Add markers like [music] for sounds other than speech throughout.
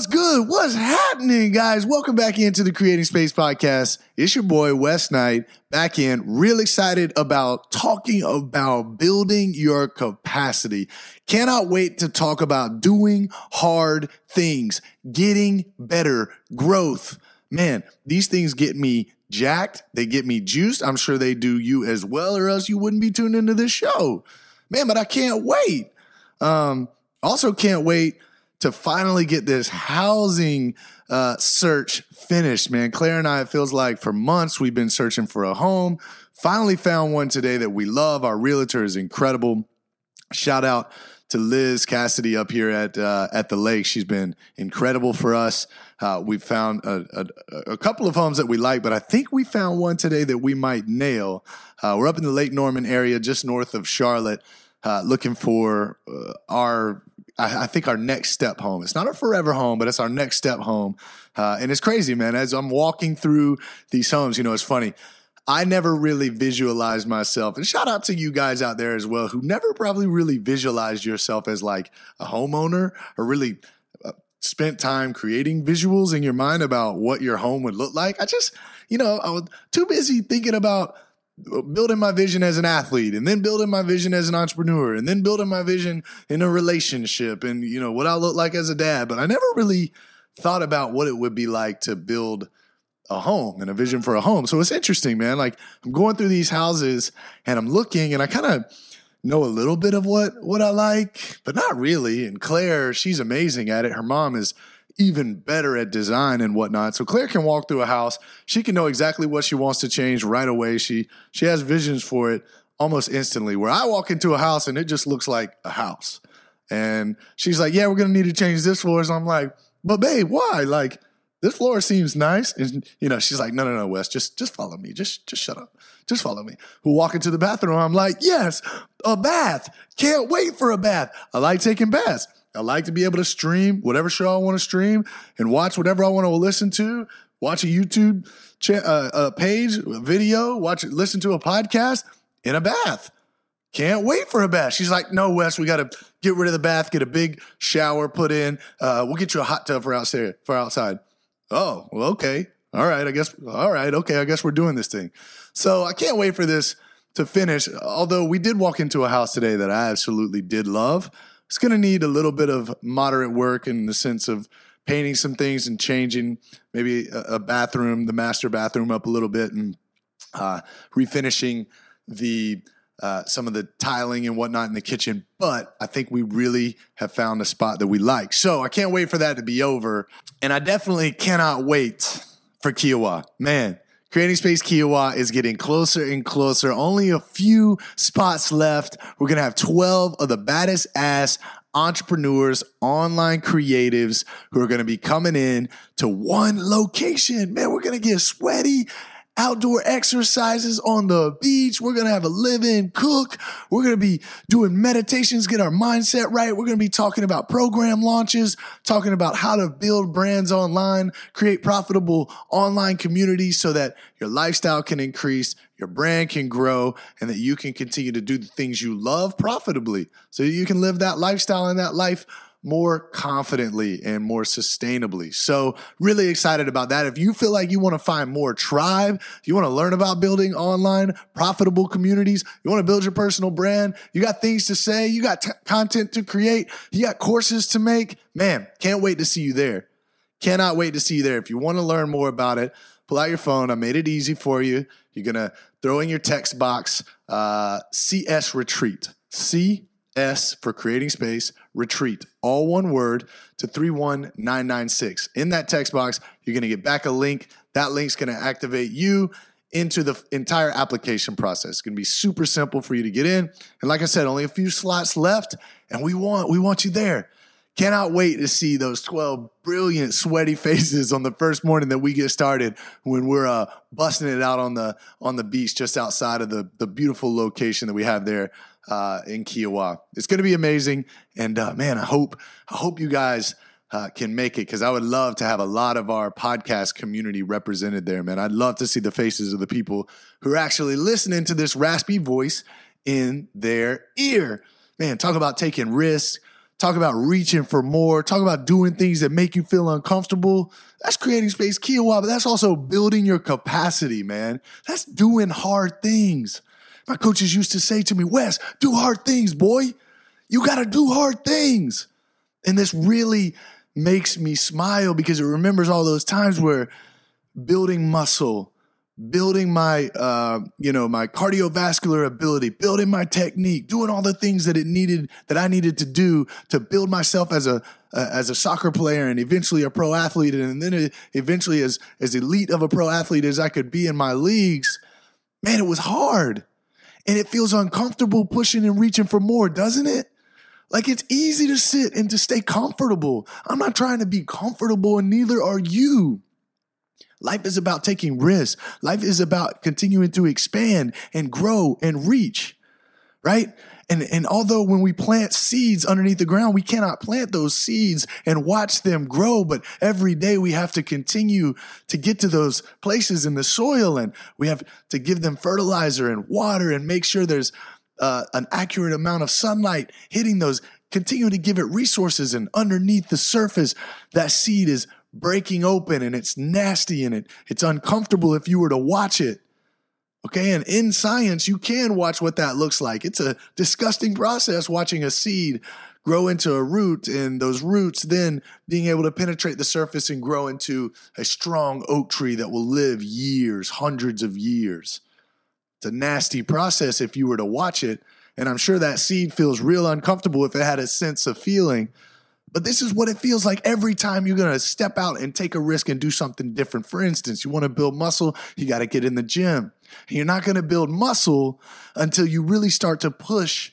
What's good? What's happening, guys? Welcome back into the Creating Space podcast. It's your boy, Wes Knight, back in. Real excited about talking about building your capacity. Cannot wait to talk about doing hard things, getting better, growth. Man, these things get me jacked. They get me juiced. I'm sure they do you as well, or else you wouldn't be tuned into this show. Man, but I can't wait. Um, also can't wait to finally get this housing uh, search finished, man. Claire and I, it feels like for months we've been searching for a home. Finally found one today that we love. Our realtor is incredible. Shout out to Liz Cassidy up here at uh, at the lake. She's been incredible for us. Uh, we found a, a, a couple of homes that we like, but I think we found one today that we might nail. Uh, we're up in the Lake Norman area, just north of Charlotte, uh, looking for uh, our I, I think our next step home. It's not a forever home, but it's our next step home. Uh, and it's crazy, man. As I'm walking through these homes, you know, it's funny. I never really visualized myself, and shout out to you guys out there as well who never probably really visualized yourself as like a homeowner or really uh, spent time creating visuals in your mind about what your home would look like. I just, you know, I was too busy thinking about building my vision as an athlete and then building my vision as an entrepreneur and then building my vision in a relationship and you know what I look like as a dad. But I never really thought about what it would be like to build a home and a vision for a home. So it's interesting man. Like I'm going through these houses and I'm looking and I kind of know a little bit of what what I like but not really. And Claire she's amazing at it. Her mom is even better at design and whatnot. So Claire can walk through a house. She can know exactly what she wants to change right away. She she has visions for it almost instantly. Where I walk into a house and it just looks like a house. And she's like, Yeah, we're gonna need to change this floor. So I'm like, but babe, why? Like, this floor seems nice. And you know, she's like, No, no, no, Wes, just just follow me. Just just shut up. Just follow me. Who walk into the bathroom? I'm like, yes, a bath. Can't wait for a bath. I like taking baths. I like to be able to stream whatever show I want to stream and watch whatever I want to listen to. Watch a YouTube uh, uh, page, a video, watch listen to a podcast in a bath. Can't wait for a bath. She's like, no, Wes, we got to get rid of the bath, get a big shower put in. Uh, we'll get you a hot tub for outside. For outside. Oh, well, okay. All right. I guess. All right. Okay. I guess we're doing this thing. So I can't wait for this to finish. Although we did walk into a house today that I absolutely did love it's going to need a little bit of moderate work in the sense of painting some things and changing maybe a, bathroom, the master bathroom up a little bit and uh, refinishing the uh, some of the tiling and whatnot in the kitchen. But I think we really have found a spot that we like. So I can't wait for that to be over. And I definitely cannot wait for Kiawah. Man, Creating Space Kiawah is getting closer and closer. Only a few spots left. We're going to have 12 of the baddest ass entrepreneurs, online creatives who are going to be coming in to one location. Man, we're going to get sweaty outdoor exercises on the beach. We're going to have a live in cook. We're going to be doing meditations, get our mindset right. We're going to be talking about program launches, talking about how to build brands online, create profitable online communities so that your lifestyle can increase, your brand can grow, and that you can continue to do the things you love profitably so you can live that lifestyle and that life more confidently and more sustainably. So, really excited about that. If you feel like you want to find more tribe, you want to learn about building online profitable communities, you want to build your personal brand, you got things to say, you got t- content to create, you got courses to make, man, can't wait to see you there. Cannot wait to see you there. If you want to learn more about it, pull out your phone. I made it easy for you. You're going to throw in your text box uh, CS Retreat. C S for creating space, retreat, all one word to 31996. In that text box, you're going to get back a link. That link's going to activate you into the entire application process. It's going to be super simple for you to get in. And like I said, only a few slots left and we want we want you there. Cannot wait to see those 12 brilliant, sweaty [laughs] faces on the first morning that we get started when we're uh, busting it out on the on the beach just outside of the, the beautiful location that we have there uh, in Kiawah. It's going to be amazing, and uh, man, I hope I hope you guys uh, can make it because I would love to have a lot of our podcast community represented there, man. I'd love to see the faces of the people who are actually listening to this raspy voice in their ear. Man, talk about taking risks talk about reaching for more, talk about doing things that make you feel uncomfortable. That's creating space Kiawah, but that's also building your capacity, man. That's doing hard things. My coaches used to say to me, Wes, do hard things, boy. You got to do hard things. And this really makes me smile because it remembers all those times where building muscle, building my uh, you know my cardiovascular ability building my technique doing all the things that it needed that i needed to do to build myself as a uh, as a soccer player and eventually a pro athlete and then eventually as as elite of a pro athlete as i could be in my leagues man it was hard and it feels uncomfortable pushing and reaching for more doesn't it like it's easy to sit and to stay comfortable i'm not trying to be comfortable and neither are you Life is about taking risks. Life is about continuing to expand and grow and reach, right? And, and although when we plant seeds underneath the ground, we cannot plant those seeds and watch them grow. But every day we have to continue to get to those places in the soil and we have to give them fertilizer and water and make sure there's uh, an accurate amount of sunlight hitting those, continue to give it resources. And underneath the surface, that seed is breaking open and it's nasty and it it's uncomfortable if you were to watch it. Okay, and in science you can watch what that looks like. It's a disgusting process watching a seed grow into a root and those roots then being able to penetrate the surface and grow into a strong oak tree that will live years, hundreds of years. It's a nasty process if you were to watch it, and I'm sure that seed feels real uncomfortable if it had a sense of feeling but this is what it feels like every time you're going to step out and take a risk and do something different. For instance, you want to build muscle, you got to get in the gym. You're not going to build muscle until you really start to push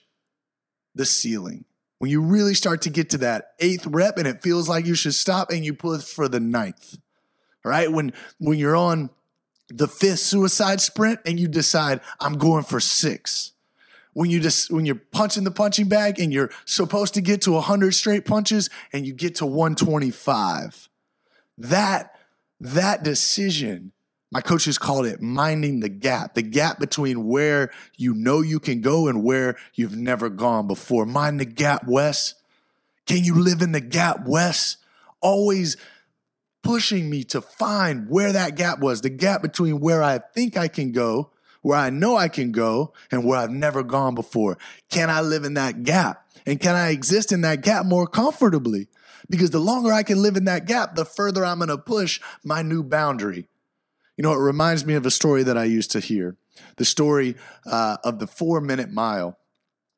the ceiling. When you really start to get to that eighth rep and it feels like you should stop and you push for the ninth. Right? When when you're on the fifth suicide sprint and you decide I'm going for 6 when you just when you're punching the punching bag and you're supposed to get to 100 straight punches and you get to 125 that that decision my coaches called it minding the gap the gap between where you know you can go and where you've never gone before mind the gap wes can you live in the gap wes always pushing me to find where that gap was the gap between where i think i can go where I know I can go and where I've never gone before? Can I live in that gap? And can I exist in that gap more comfortably? Because the longer I can live in that gap, the further I'm going to push my new boundary. You know, it reminds me of a story that I used to hear the story uh, of the four minute mile.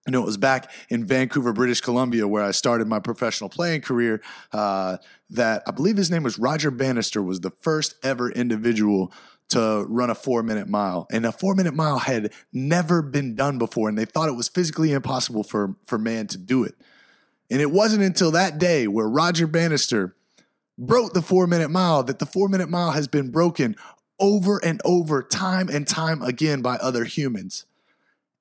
You know, it was back in Vancouver, British Columbia, where I started my professional playing career. Uh, that I believe his name was Roger Bannister, was the first ever individual to run a four minute mile. And a four minute mile had never been done before. And they thought it was physically impossible for, for man to do it. And it wasn't until that day where Roger Bannister broke the four minute mile that the four minute mile has been broken over and over, time and time again by other humans.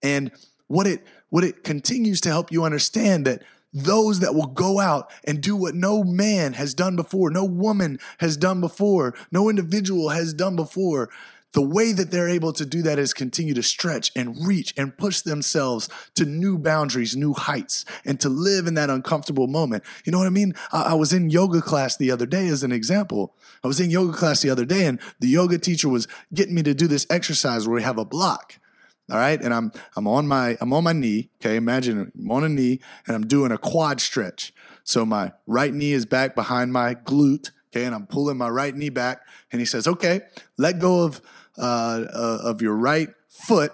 And what it what it continues to help you understand that those that will go out and do what no man has done before, no woman has done before, no individual has done before. The way that they're able to do that is continue to stretch and reach and push themselves to new boundaries, new heights, and to live in that uncomfortable moment. You know what I mean? I, I was in yoga class the other day as an example. I was in yoga class the other day and the yoga teacher was getting me to do this exercise where we have a block. All right. And I'm, I'm on my, I'm on my knee. Okay. Imagine I'm on a knee and I'm doing a quad stretch. So my right knee is back behind my glute. Okay. And I'm pulling my right knee back. And he says, okay, let go of, uh, uh, of your right foot.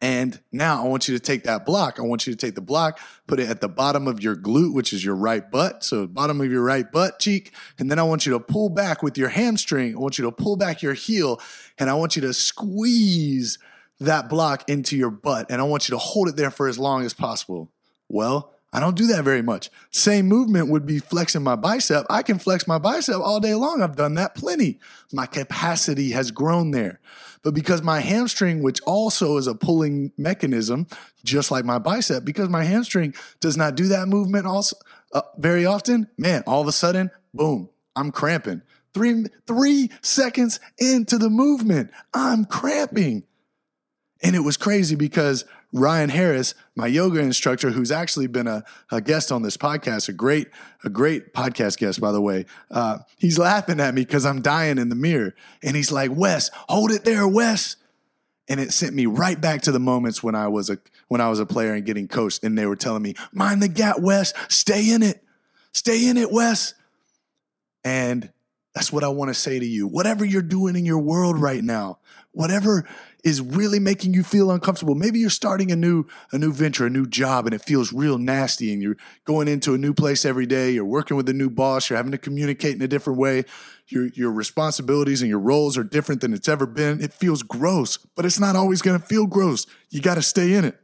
And now I want you to take that block. I want you to take the block, put it at the bottom of your glute, which is your right butt. So bottom of your right butt cheek. And then I want you to pull back with your hamstring. I want you to pull back your heel and I want you to squeeze that block into your butt and I want you to hold it there for as long as possible. Well, I don't do that very much. Same movement would be flexing my bicep. I can flex my bicep all day long. I've done that plenty. My capacity has grown there. But because my hamstring, which also is a pulling mechanism, just like my bicep, because my hamstring does not do that movement also uh, very often, man, all of a sudden, boom, I'm cramping. Three three seconds into the movement, I'm cramping. And it was crazy because Ryan Harris, my yoga instructor, who's actually been a, a guest on this podcast, a great, a great podcast guest, by the way. Uh, he's laughing at me because I'm dying in the mirror. And he's like, Wes, hold it there, Wes. And it sent me right back to the moments when I was a when I was a player and getting coached, and they were telling me, mind the gap, Wes, stay in it. Stay in it, Wes. And that's what I want to say to you. Whatever you're doing in your world right now, whatever is really making you feel uncomfortable. Maybe you're starting a new a new venture, a new job and it feels real nasty and you're going into a new place every day, you're working with a new boss, you're having to communicate in a different way. Your your responsibilities and your roles are different than it's ever been. It feels gross, but it's not always going to feel gross. You got to stay in it.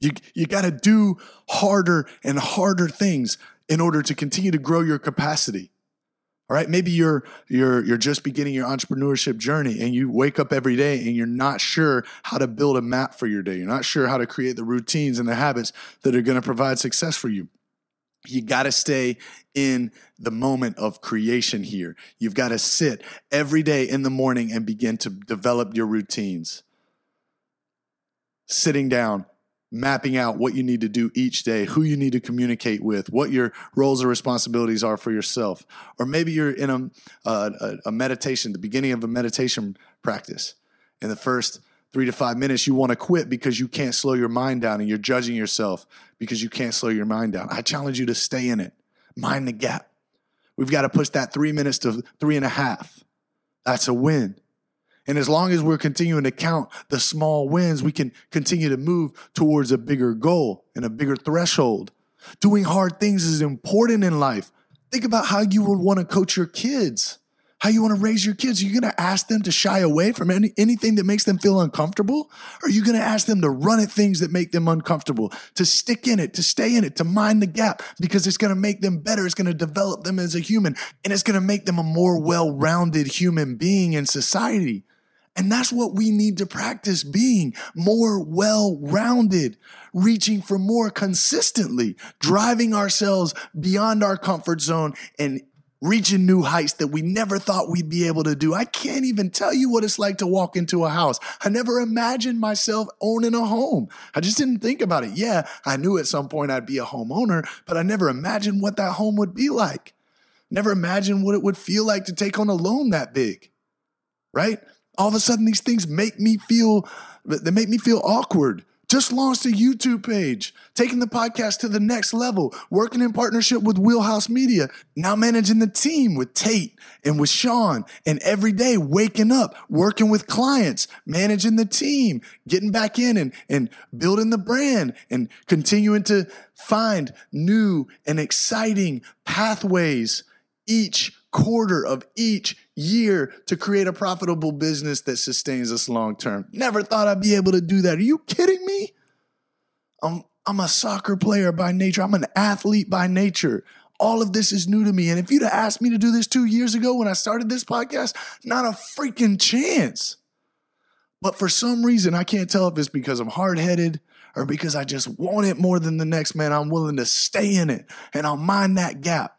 You you got to do harder and harder things in order to continue to grow your capacity. All right, maybe you're you're you're just beginning your entrepreneurship journey and you wake up every day and you're not sure how to build a map for your day. You're not sure how to create the routines and the habits that are going to provide success for you. You got to stay in the moment of creation here. You've got to sit every day in the morning and begin to develop your routines. Sitting down, mapping out what you need to do each day, who you need to communicate with, what your roles or responsibilities are for yourself. Or maybe you're in a, a, a meditation, the beginning of a meditation practice. In the first three to five minutes, you want to quit because you can't slow your mind down and you're judging yourself because you can't slow your mind down. I challenge you to stay in it, mind the gap. We've got to push that three minutes to three and a half. That's a win. And as long as we're continuing to count the small wins, we can continue to move towards a bigger goal and a bigger threshold. Doing hard things is important in life. Think about how you would want to coach your kids, how you want to raise your kids. Are you going to ask them to shy away from any, anything that makes them feel uncomfortable? Or are you going to ask them to run at things that make them uncomfortable, to stick in it, to stay in it, to mind the gap because it's going to make them better. It's going to develop them as a human and it's going to make them a more well rounded human being in society. And that's what we need to practice being more well rounded, reaching for more consistently, driving ourselves beyond our comfort zone and reaching new heights that we never thought we'd be able to do. I can't even tell you what it's like to walk into a house. I never imagined myself owning a home. I just didn't think about it. Yeah, I knew at some point I'd be a homeowner, but I never imagined what that home would be like. Never imagined what it would feel like to take on a loan that big, right? All of a sudden these things make me feel they make me feel awkward. Just launched a YouTube page, taking the podcast to the next level, working in partnership with Wheelhouse Media, now managing the team with Tate and with Sean, and every day waking up, working with clients, managing the team, getting back in and, and building the brand and continuing to find new and exciting pathways each quarter of each year to create a profitable business that sustains us long term. Never thought I'd be able to do that. Are you kidding me? I'm, I'm a soccer player by nature, I'm an athlete by nature. All of this is new to me. And if you'd have asked me to do this two years ago when I started this podcast, not a freaking chance. But for some reason, I can't tell if it's because I'm hard headed or because I just want it more than the next man. I'm willing to stay in it and I'll mind that gap.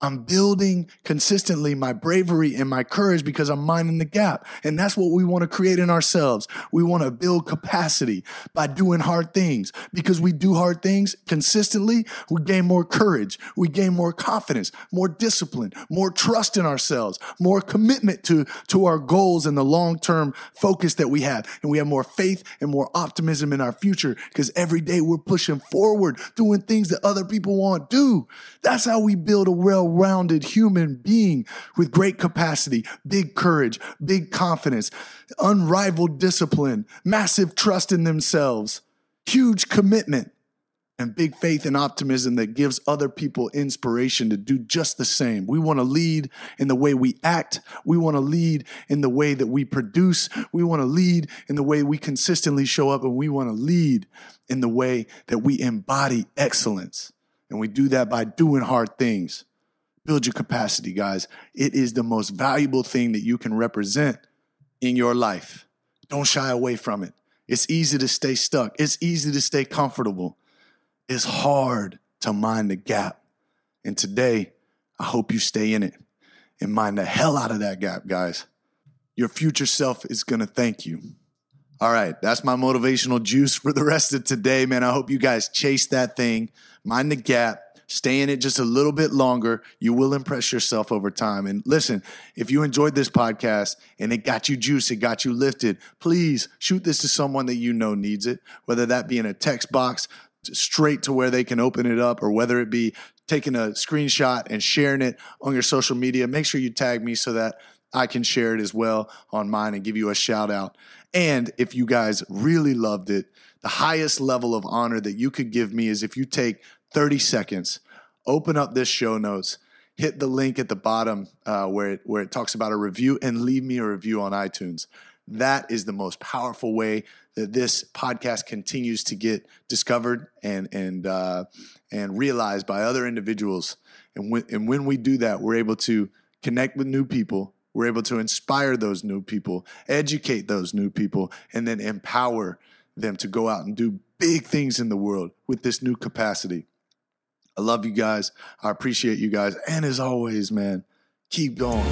I'm building consistently my bravery and my courage because I'm minding the gap. And that's what we want to create in ourselves. We want to build capacity by doing hard things because we do hard things consistently. We gain more courage. We gain more confidence, more discipline, more trust in ourselves, more commitment to, to our goals and the long term focus that we have. And we have more faith and more optimism in our future because every day we're pushing forward, doing things that other people won't do. That's how we build a well rounded human being with great capacity, big courage, big confidence, unrivaled discipline, massive trust in themselves, huge commitment. and big faith and optimism that gives other people inspiration to do just the same. We want to lead in the way we act. We want to lead in the way that we produce. We want to lead in the way we consistently show up and we want to lead in the way that we embody excellence. And we do that by doing hard things. Build your capacity, guys. It is the most valuable thing that you can represent in your life. Don't shy away from it. It's easy to stay stuck. It's easy to stay comfortable. It's hard to mind the gap. And today, I hope you stay in it and mind the hell out of that gap, guys. Your future self is going to thank you. All right, that's my motivational juice for the rest of today, man. I hope you guys chase that thing, mind the gap, stay in it just a little bit longer. You will impress yourself over time. And listen, if you enjoyed this podcast and it got you juice, it got you lifted, please shoot this to someone that you know needs it, whether that be in a text box, straight to where they can open it up or whether it be taking a screenshot and sharing it on your social media. Make sure you tag me so that I can share it as well on mine and give you a shout out. And if you guys really loved it, the highest level of honor that you could give me is if you take 30 seconds, open up this show notes, hit the link at the bottom uh, where it, where it talks about a review, and leave me a review on iTunes. That is the most powerful way that this podcast continues to get discovered and and uh, and realized by other individuals. And when, and when we do that, we're able to connect with new people. We're able to inspire those new people, educate those new people, and then empower them to go out and do big things in the world with this new capacity. I love you guys. I appreciate you guys. And as always, man, keep going.